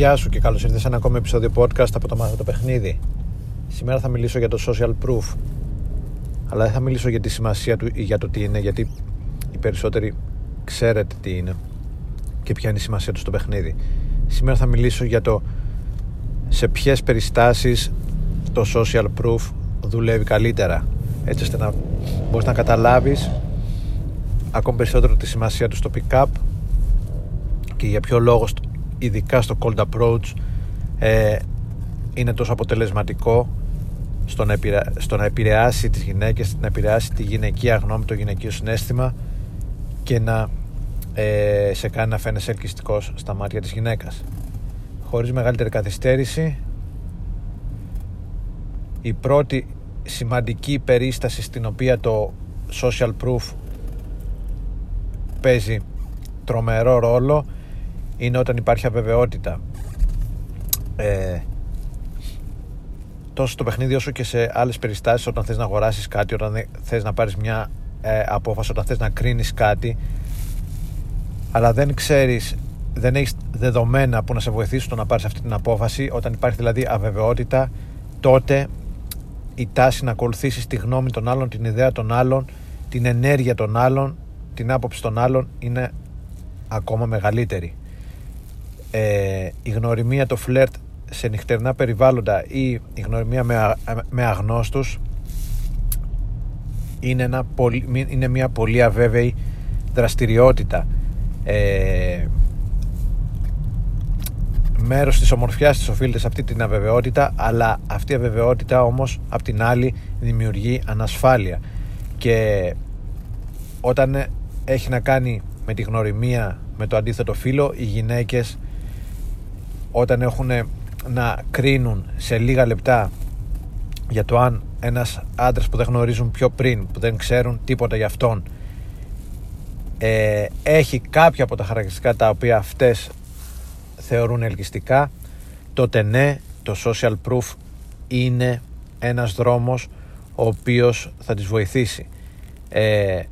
Γεια σου και καλώς ήρθες σε ένα ακόμη επεισόδιο podcast από το Μάθο το Παιχνίδι. Σήμερα θα μιλήσω για το social proof. Αλλά δεν θα μιλήσω για τη σημασία του ή για το τι είναι, γιατί οι περισσότεροι ξέρετε τι είναι και ποια είναι η σημασία του στο παιχνίδι. Σήμερα θα μιλήσω για το σε ποιες περιστάσεις το social proof δουλεύει καλύτερα έτσι ώστε να μπορείς να καταλάβεις ακόμη περισσότερο τη σημασία του στο pick-up και για ποιο λόγο ειδικά στο cold approach ε, είναι τόσο αποτελεσματικό στο να, στο να επηρεάσει τις γυναίκες να επηρεάσει τη γυναικεία γνώμη το γυναικείο συνέστημα και να ε, σε κάνει να φαίνεσαι ελκυστικός στα μάτια της γυναίκας. Χωρίς μεγαλύτερη καθυστέρηση η πρώτη σημαντική περίσταση στην οποία το social proof παίζει τρομερό ρόλο είναι όταν υπάρχει αβεβαιότητα. Ε, τόσο στο παιχνίδι όσο και σε άλλες περιστάσεις όταν θες να αγοράσεις κάτι όταν θες να πάρεις μια ε, απόφαση όταν θες να κρίνεις κάτι αλλά δεν ξέρεις δεν έχεις δεδομένα που να σε βοηθήσουν στο να πάρεις αυτή την απόφαση. Όταν υπάρχει δηλαδή αβεβαιότητα τότε η τάση να ακολουθήσεις τη γνώμη των άλλων την ιδέα των άλλων την ενέργεια των άλλων την άποψη των άλλων είναι ακόμα μεγαλύτερη ε, η γνωριμία, το φλερτ σε νυχτερινά περιβάλλοντα ή η γνωριμία με, με αγνώστους είναι, ένα, είναι μια πολύ αβέβαιη δραστηριότητα. Ε, μέρος της ομορφιάς της οφείλεται σε αυτή την αβεβαιότητα αλλά αυτή η αβεβαιότητα όμως απ' την άλλη δημιουργεί ανασφάλεια. Και όταν έχει να κάνει με τη γνωριμία με το αντίθετο φύλλο οι γυναίκες όταν έχουν να κρίνουν σε λίγα λεπτά για το αν ένας άντρας που δεν γνωρίζουν πιο πριν που δεν ξέρουν τίποτα για αυτόν ε, έχει κάποια από τα χαρακτηριστικά τα οποία αυτές θεωρούν ελκυστικά τότε ναι το social proof είναι ένας δρόμος ο οποίος θα τις βοηθήσει. Ε,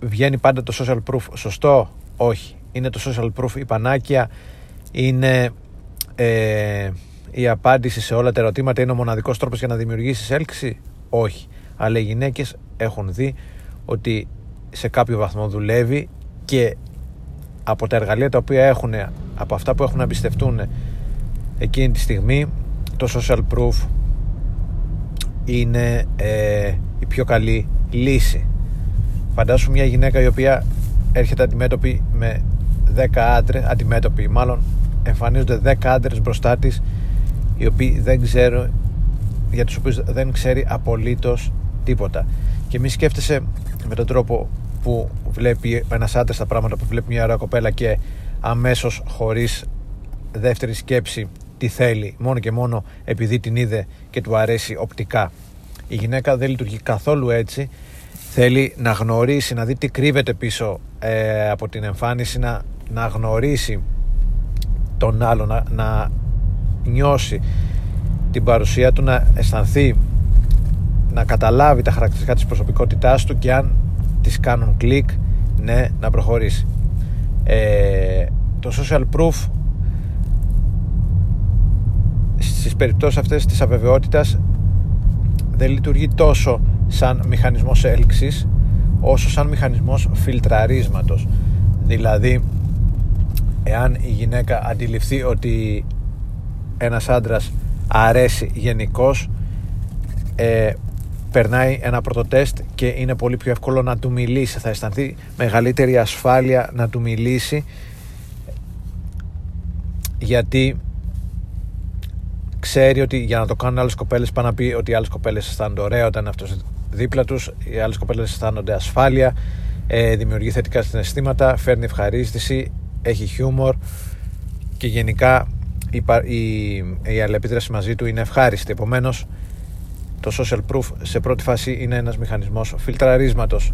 βγαίνει πάντα το social proof σωστό; Όχι. Είναι το social proof η πανάκια είναι ε, η απάντηση σε όλα τα ερωτήματα είναι ο μοναδικός τρόπος για να δημιουργήσεις έλξη; Όχι. Αλλά οι γυναίκες έχουν δει ότι σε κάποιο βαθμό δουλεύει και από τα εργαλεία τα οποία έχουν από αυτά που έχουν να εμπιστευτούν εκείνη τη στιγμή το social proof είναι ε, η πιο καλή λύση. Φαντάσου μια γυναίκα η οποία έρχεται αντιμέτωπη με 10 άντρες, αντιμέτωποι μάλλον εμφανίζονται 10 άντρες μπροστά της οι οποίοι δεν ξέρουν για τους οποίους δεν ξέρει απολύτως τίποτα. Και μη σκέφτεσαι με τον τρόπο που βλέπει ένας άντρας τα πράγματα που βλέπει μια ωραία κοπέλα και αμέσως χωρίς δεύτερη σκέψη τι θέλει μόνο και μόνο επειδή την είδε και του αρέσει οπτικά. Η γυναίκα δεν λειτουργεί καθόλου έτσι. Θέλει να γνωρίσει, να δει τι κρύβεται πίσω ε, από την εμφάνιση να, να γνωρίσει τον άλλο να, να νιώσει την παρουσία του να αισθανθεί να καταλάβει τα χαρακτηριστικά της προσωπικότητάς του και αν τις κάνουν κλικ ναι να προχωρήσει. Ε, το social proof στις περιπτώσεις αυτές της αβεβαιότητας δεν λειτουργεί τόσο σαν μηχανισμός έλξης όσο σαν μηχανισμός φιλτραρίσματος. Δηλαδή εάν η γυναίκα αντιληφθεί ότι ένας άντρας αρέσει γενικώς, ε, περνάει ένα πρωτοτέστ και είναι πολύ πιο εύκολο να του μιλήσει. Θα αισθανθεί μεγαλύτερη ασφάλεια να του μιλήσει γιατί ξέρει ότι για να το κάνουν άλλες κοπέλες πάνε να πει ότι οι άλλες κοπέλες αισθάνονται ωραία όταν είναι αυτός δίπλα τους οι άλλες κοπέλες αισθάνονται ασφάλεια ε, δημιουργεί θετικά συναισθήματα φέρνει ευχαρίστηση έχει χιούμορ και γενικά η, η, η αλληλεπίδραση μαζί του είναι ευχάριστη επομένως το social proof σε πρώτη φάση είναι ένας μηχανισμός φιλτραρίσματος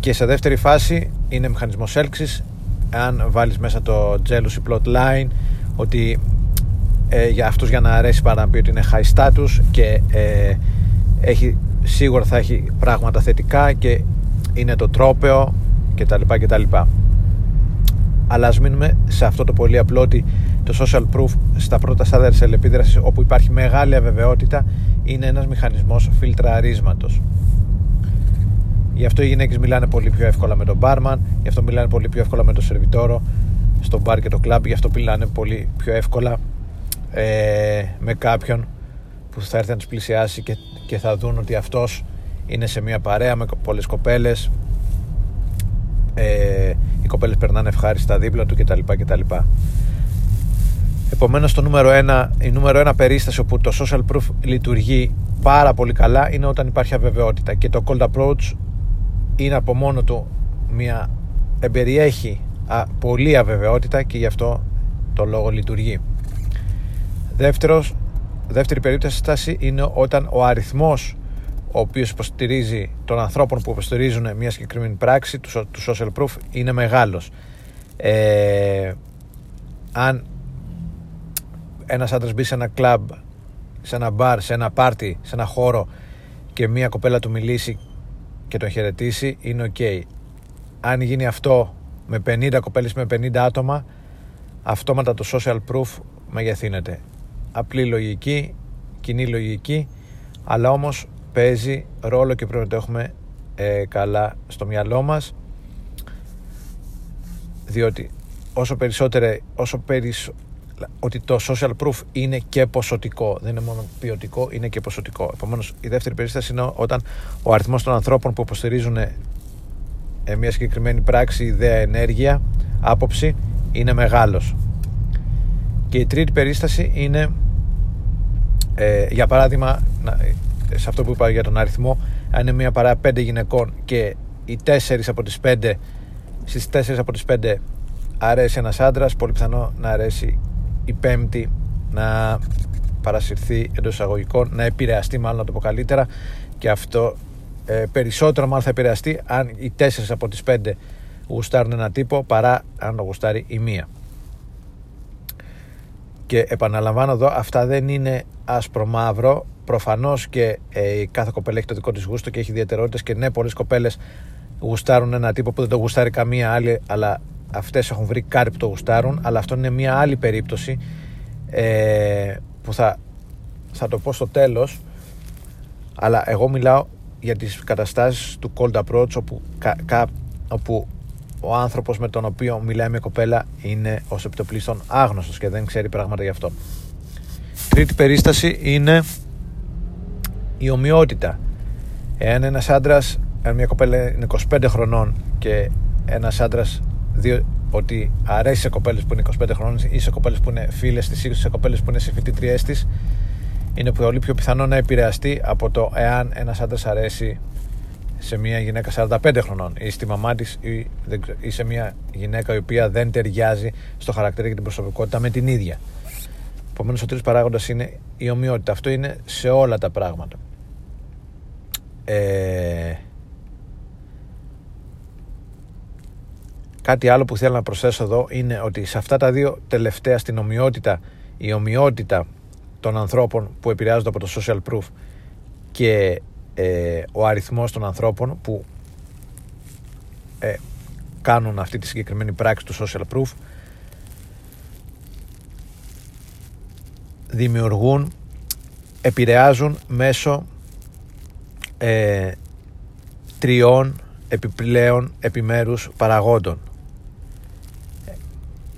και σε δεύτερη φάση είναι μηχανισμός έλξης αν βάλεις μέσα το jealousy plot line ότι ε, για αυτούς για να αρέσει πάρα να πει ότι είναι high status και ε, έχει, σίγουρα θα έχει πράγματα θετικά και είναι το τρόπεο κτλ. κτλ. Αλλά ας μείνουμε σε αυτό το πολύ απλό ότι το social proof στα πρώτα στάδια της ελεπίδρασης όπου υπάρχει μεγάλη αβεβαιότητα είναι ένας μηχανισμός φιλτραρίσματος. Γι' αυτό οι γυναίκες μιλάνε πολύ πιο εύκολα με τον barman γι' αυτό μιλάνε πολύ πιο εύκολα με τον σερβιτόρο στο bar και το club γι' αυτό μιλάνε πολύ πιο εύκολα ε, με κάποιον που θα έρθει να τους πλησιάσει και, και θα δουν ότι αυτός είναι σε μια παρέα με πολλές κοπέλες ε, οι κοπέλες περνάνε ευχάριστα δίπλα του κτλ. κτλ. Επομένως το νούμερο ένα, η νούμερο ένα περίσταση όπου το social proof λειτουργεί πάρα πολύ καλά είναι όταν υπάρχει αβεβαιότητα και το cold approach είναι από μόνο του μια εμπεριέχει α, πολύ αβεβαιότητα και γι' αυτό το λόγο λειτουργεί. Δεύτερος, δεύτερη περίπτωση είναι όταν ο αριθμός ο οποίος υποστηρίζει των ανθρώπων που υποστηρίζουν μια συγκεκριμένη πράξη του, του social proof είναι μεγάλος. Ε, αν ένας άντρας μπει σε ένα κλαμπ, σε ένα μπαρ, σε ένα πάρτι, σε ένα χώρο και μια κοπέλα του μιλήσει και τον χαιρετήσει είναι ok. Αν γίνει αυτό με 50 κοπέλες με 50 άτομα αυτόματα το social proof μεγεθύνεται. Απλή λογική, κοινή λογική αλλά όμως παίζει ρόλο και πρέπει να το έχουμε ε, καλά στο μυαλό μας. Διότι όσο περισσότερο όσο περισσο, ότι το social proof είναι και ποσοτικό δεν είναι μόνο ποιοτικό, είναι και ποσοτικό. Επομένως η δεύτερη περίσταση είναι όταν ο αριθμός των ανθρώπων που υποστηρίζουν ε, μια συγκεκριμένη πράξη, ιδέα, ενέργεια άποψη είναι μεγάλος. Και η τρίτη περίσταση είναι ε, για παράδειγμα σε αυτό που είπα για τον αριθμό αν είναι μια παρά πέντε γυναικών και οι τέσσερις από τις πέντε στις τέσσερις από τις πέντε αρέσει ένας άντρας πολύ πιθανό να αρέσει η πέμπτη να παρασυρθεί εντός εισαγωγικών να επηρεαστεί μάλλον να το πω καλύτερα και αυτό ε, περισσότερο μάλλον θα επηρεαστεί αν οι τέσσερις από τις πέντε γουστάρουν ένα τύπο παρά αν το γουστάρει η μία. Και επαναλαμβάνω εδώ αυτά δεν είναι άσπρο μαύρο Προφανώς και ε, η κάθε κοπέλα έχει το δικό της γούστο και έχει ιδιαιτερότητες και ναι, πολλές κοπέλες γουστάρουν ένα τύπο που δεν το γουστάρει καμία άλλη, αλλά αυτές έχουν βρει κάτι που το γουστάρουν. Αλλά αυτό είναι μια άλλη περίπτωση ε, που θα, θα το πω στο τέλος. Αλλά εγώ μιλάω για τις καταστάσεις του cold approach όπου, κα, όπου ο άνθρωπος με τον οποίο μιλάει μια κοπέλα είναι ως επιτοπλίστων άγνωστος και δεν ξέρει πράγματα γι' αυτό. Τρίτη περίσταση είναι η ομοιότητα. Εάν ένας άντρας, αν μια κοπέλα είναι 25 χρονών και ένας άντρας δει ότι αρέσει σε κοπέλες που είναι 25 χρονών ή σε κοπέλες που είναι φίλες της ή σε κοπέλες που είναι σε φοιτητριές της, είναι πολύ πιο πιθανό να επηρεαστεί από το εάν ένας άντρας αρέσει σε μια γυναίκα 45 χρονών ή στη μαμά της ή, ή σε μια γυναίκα η οποία δεν ταιριάζει στο χαρακτήρα και την προσωπικότητα με την ίδια. Επομένως, ο τρίτος παράγοντας είναι η ομοιότητα. Αυτό είναι σε όλα τα πράγματα. Ε, κάτι άλλο που θέλω να προσθέσω εδώ είναι ότι σε αυτά τα δύο τελευταία στην ομοιότητα η ομοιότητα των ανθρώπων που επηρεάζονται από το social proof και ε, ο αριθμός των ανθρώπων που ε, κάνουν αυτή τη συγκεκριμένη πράξη του social proof δημιουργούν επηρεάζουν μέσω ε, τριών επιπλέον επιμέρους παραγόντων.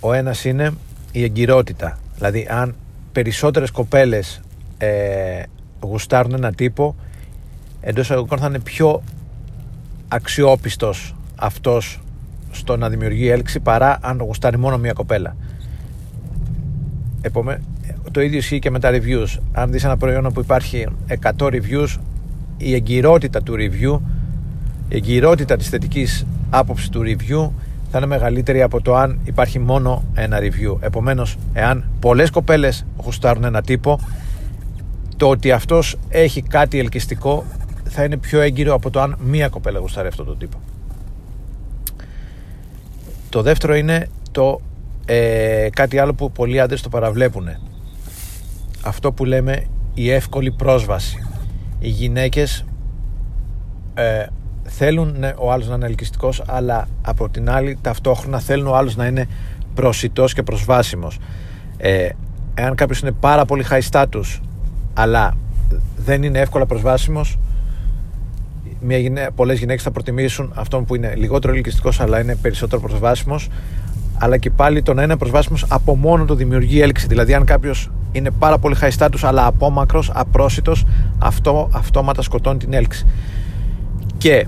Ο ένας είναι η εγκυρότητα. Δηλαδή αν περισσότερες κοπέλες ε, γουστάρουν ένα τύπο εντός εισαγωγικών θα είναι πιο αξιόπιστος αυτός στο να δημιουργεί έλξη παρά αν γουστάρει μόνο μία κοπέλα. Επομένως, το ίδιο ισχύει και με τα reviews. Αν δεις ένα προϊόν που υπάρχει 100 reviews η εγκυρότητα του review η εγκυρότητα της θετικής άποψης του review θα είναι μεγαλύτερη από το αν υπάρχει μόνο ένα review. Επομένως εάν πολλές κοπέλες γουστάρουν ένα τύπο το ότι αυτός έχει κάτι ελκυστικό θα είναι πιο έγκυρο από το αν μία κοπέλα γουστάρει αυτό το τύπο. Το δεύτερο είναι το ε, κάτι άλλο που πολλοί άντρες το παραβλέπουν αυτό που λέμε η εύκολη πρόσβαση. Οι γυναίκες ε, θέλουν ναι, ο άλλος να είναι ελκυστικός αλλά από την άλλη ταυτόχρονα θέλουν ο άλλος να είναι προσιτός και προσβάσιμος. Ε, εάν κάποιος είναι πάρα πολύ high status, αλλά δεν είναι εύκολα προσβάσιμος, μια γυναί... πολλές γυναίκες θα προτιμήσουν αυτόν που είναι λιγότερο ελκυστικός αλλά είναι περισσότερο προσβάσιμος. Αλλά και πάλι το να είναι προσβάσιμος από μόνο το δημιουργεί έλξη. Δηλαδή αν κάποιος είναι πάρα πολύ high status αλλά απόμακρος, απρόσιτος αυτό αυτόματα σκοτώνει την έλξη. Και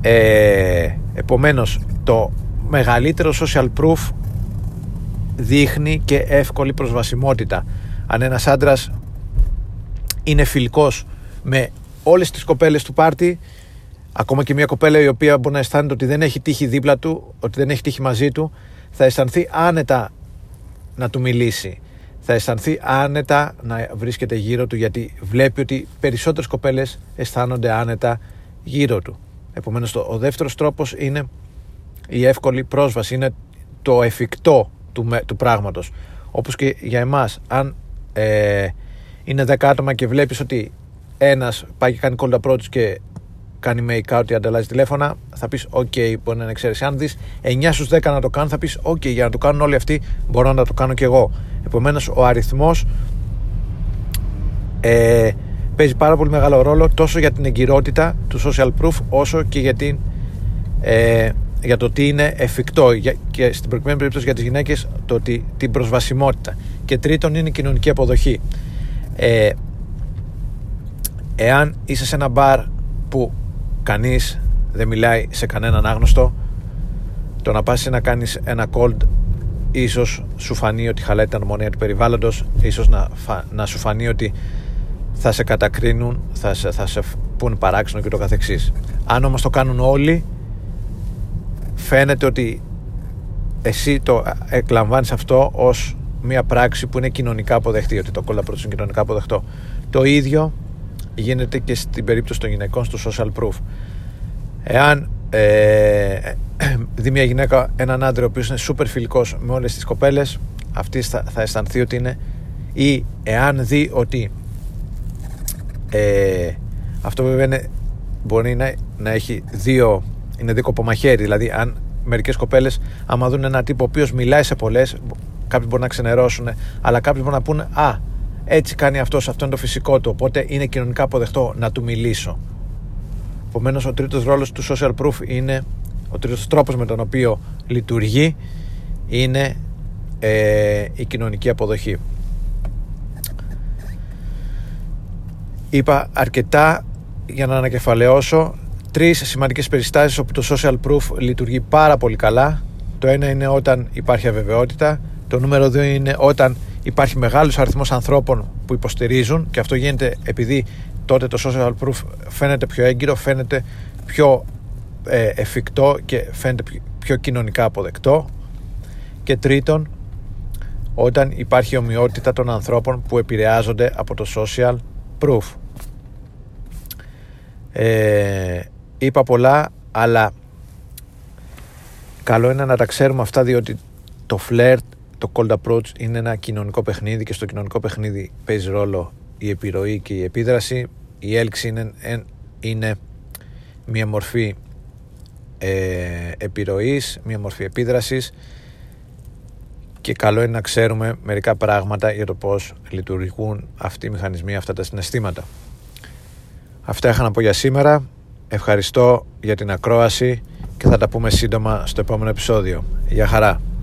ε, επομένως το μεγαλύτερο social proof δείχνει και εύκολη προσβασιμότητα. Αν ένας άντρας είναι φιλικός με όλες τις κοπέλες του πάρτι ακόμα και μια κοπέλα η οποία μπορεί να αισθάνεται ότι δεν έχει τύχει δίπλα του ότι δεν έχει τύχει μαζί του θα αισθανθεί άνετα να του μιλήσει θα αισθανθεί άνετα να βρίσκεται γύρω του γιατί βλέπει ότι περισσότερες κοπέλες αισθάνονται άνετα γύρω του. Επομένως το, ο δεύτερος τρόπος είναι η εύκολη πρόσβαση είναι το εφικτό του, του πράγματος. Όπως και για εμάς αν ε, είναι 10 άτομα και βλέπεις ότι ένας πάει και κάνει cold approach και κάνει make out ή ανταλλάζει τηλέφωνα, θα πεις: OK, μπορεί να είναι εξαίρεση. Αν δεις 9 στους 10 να το κάνουν, θα πεις: OK, για να το κάνουν όλοι αυτοί, μπορώ να το κάνω κι εγώ. Επομένως, ο αριθμός ε, παίζει πάρα πολύ μεγάλο ρόλο τόσο για την εγκυρότητα του social proof, όσο και για, την, ε, για το τι είναι εφικτό. και στην προκειμένη περίπτωση για τις γυναίκες, το την προσβασιμότητα. Και τρίτον, είναι η κοινωνική αποδοχή. Ε, εάν είσαι σε ένα μπαρ που κανείς δεν μιλάει σε κανέναν άγνωστο. Το να πας να κάνεις ένα cold ίσως σου φανεί ότι χαλάει την αρμονία του περιβάλλοντος ίσως να, να σου φανεί ότι θα σε κατακρίνουν θα σε, θα σε πούν παράξενο και το καθεξής. Αν όμως το κάνουν όλοι φαίνεται ότι εσύ το εκλαμβάνεις αυτό ως μια πράξη που είναι κοινωνικά αποδεχτή ότι το κόλλα είναι κοινωνικά αποδεχτό το ίδιο γίνεται και στην περίπτωση των γυναικών στο social proof. Εάν ε, δει μια γυναίκα έναν άντρα ο οποίος είναι super φιλικός με όλες τις κοπέλες αυτή θα, θα αισθανθεί ότι είναι ή εάν δει ότι ε, αυτό βέβαια είναι, μπορεί να, να έχει δύο είναι δίκοπο μαχαίρι δηλαδή αν μερικές κοπέλες άμα δουν έναν τύπο ο οποίος μιλάει σε πολλές κάποιοι μπορεί να ξενερώσουν αλλά κάποιοι μπορεί να πούνε α έτσι κάνει αυτός, αυτό είναι το φυσικό του. Οπότε είναι κοινωνικά αποδεκτό να του μιλήσω. Επομένως, ο τρίτος ρόλος του social proof είναι ο τρίτος τρόπος με τον οποίο λειτουργεί είναι ε, η κοινωνική αποδοχή. Είπα αρκετά για να ανακεφαλαιώσω τρεις σημαντικές περιστάσεις όπου το social proof λειτουργεί πάρα πολύ καλά. Το ένα είναι όταν υπάρχει αβεβαιότητα. Το νούμερο δύο είναι όταν υπάρχει μεγάλος αριθμός ανθρώπων που υποστηρίζουν και αυτό γίνεται επειδή τότε το social proof φαίνεται πιο έγκυρο, φαίνεται πιο ε, εφικτό και φαίνεται πιο κοινωνικά αποδεκτό. Και τρίτον όταν υπάρχει ομοιότητα των ανθρώπων που επηρεάζονται από το social proof. Ε, είπα πολλά αλλά καλό είναι να τα ξέρουμε αυτά διότι το φλερτ το cold approach είναι ένα κοινωνικό παιχνίδι και στο κοινωνικό παιχνίδι παίζει ρόλο η επιρροή και η επίδραση. Η έλξη είναι, είναι μια μορφή ε, επιρροής, μια μορφή επίδρασης και καλό είναι να ξέρουμε μερικά πράγματα για το πώς λειτουργούν αυτοί οι μηχανισμοί, αυτά τα συναισθήματα. Αυτά είχα να πω για σήμερα. Ευχαριστώ για την ακρόαση και θα τα πούμε σύντομα στο επόμενο επεισόδιο. Γεια χαρά!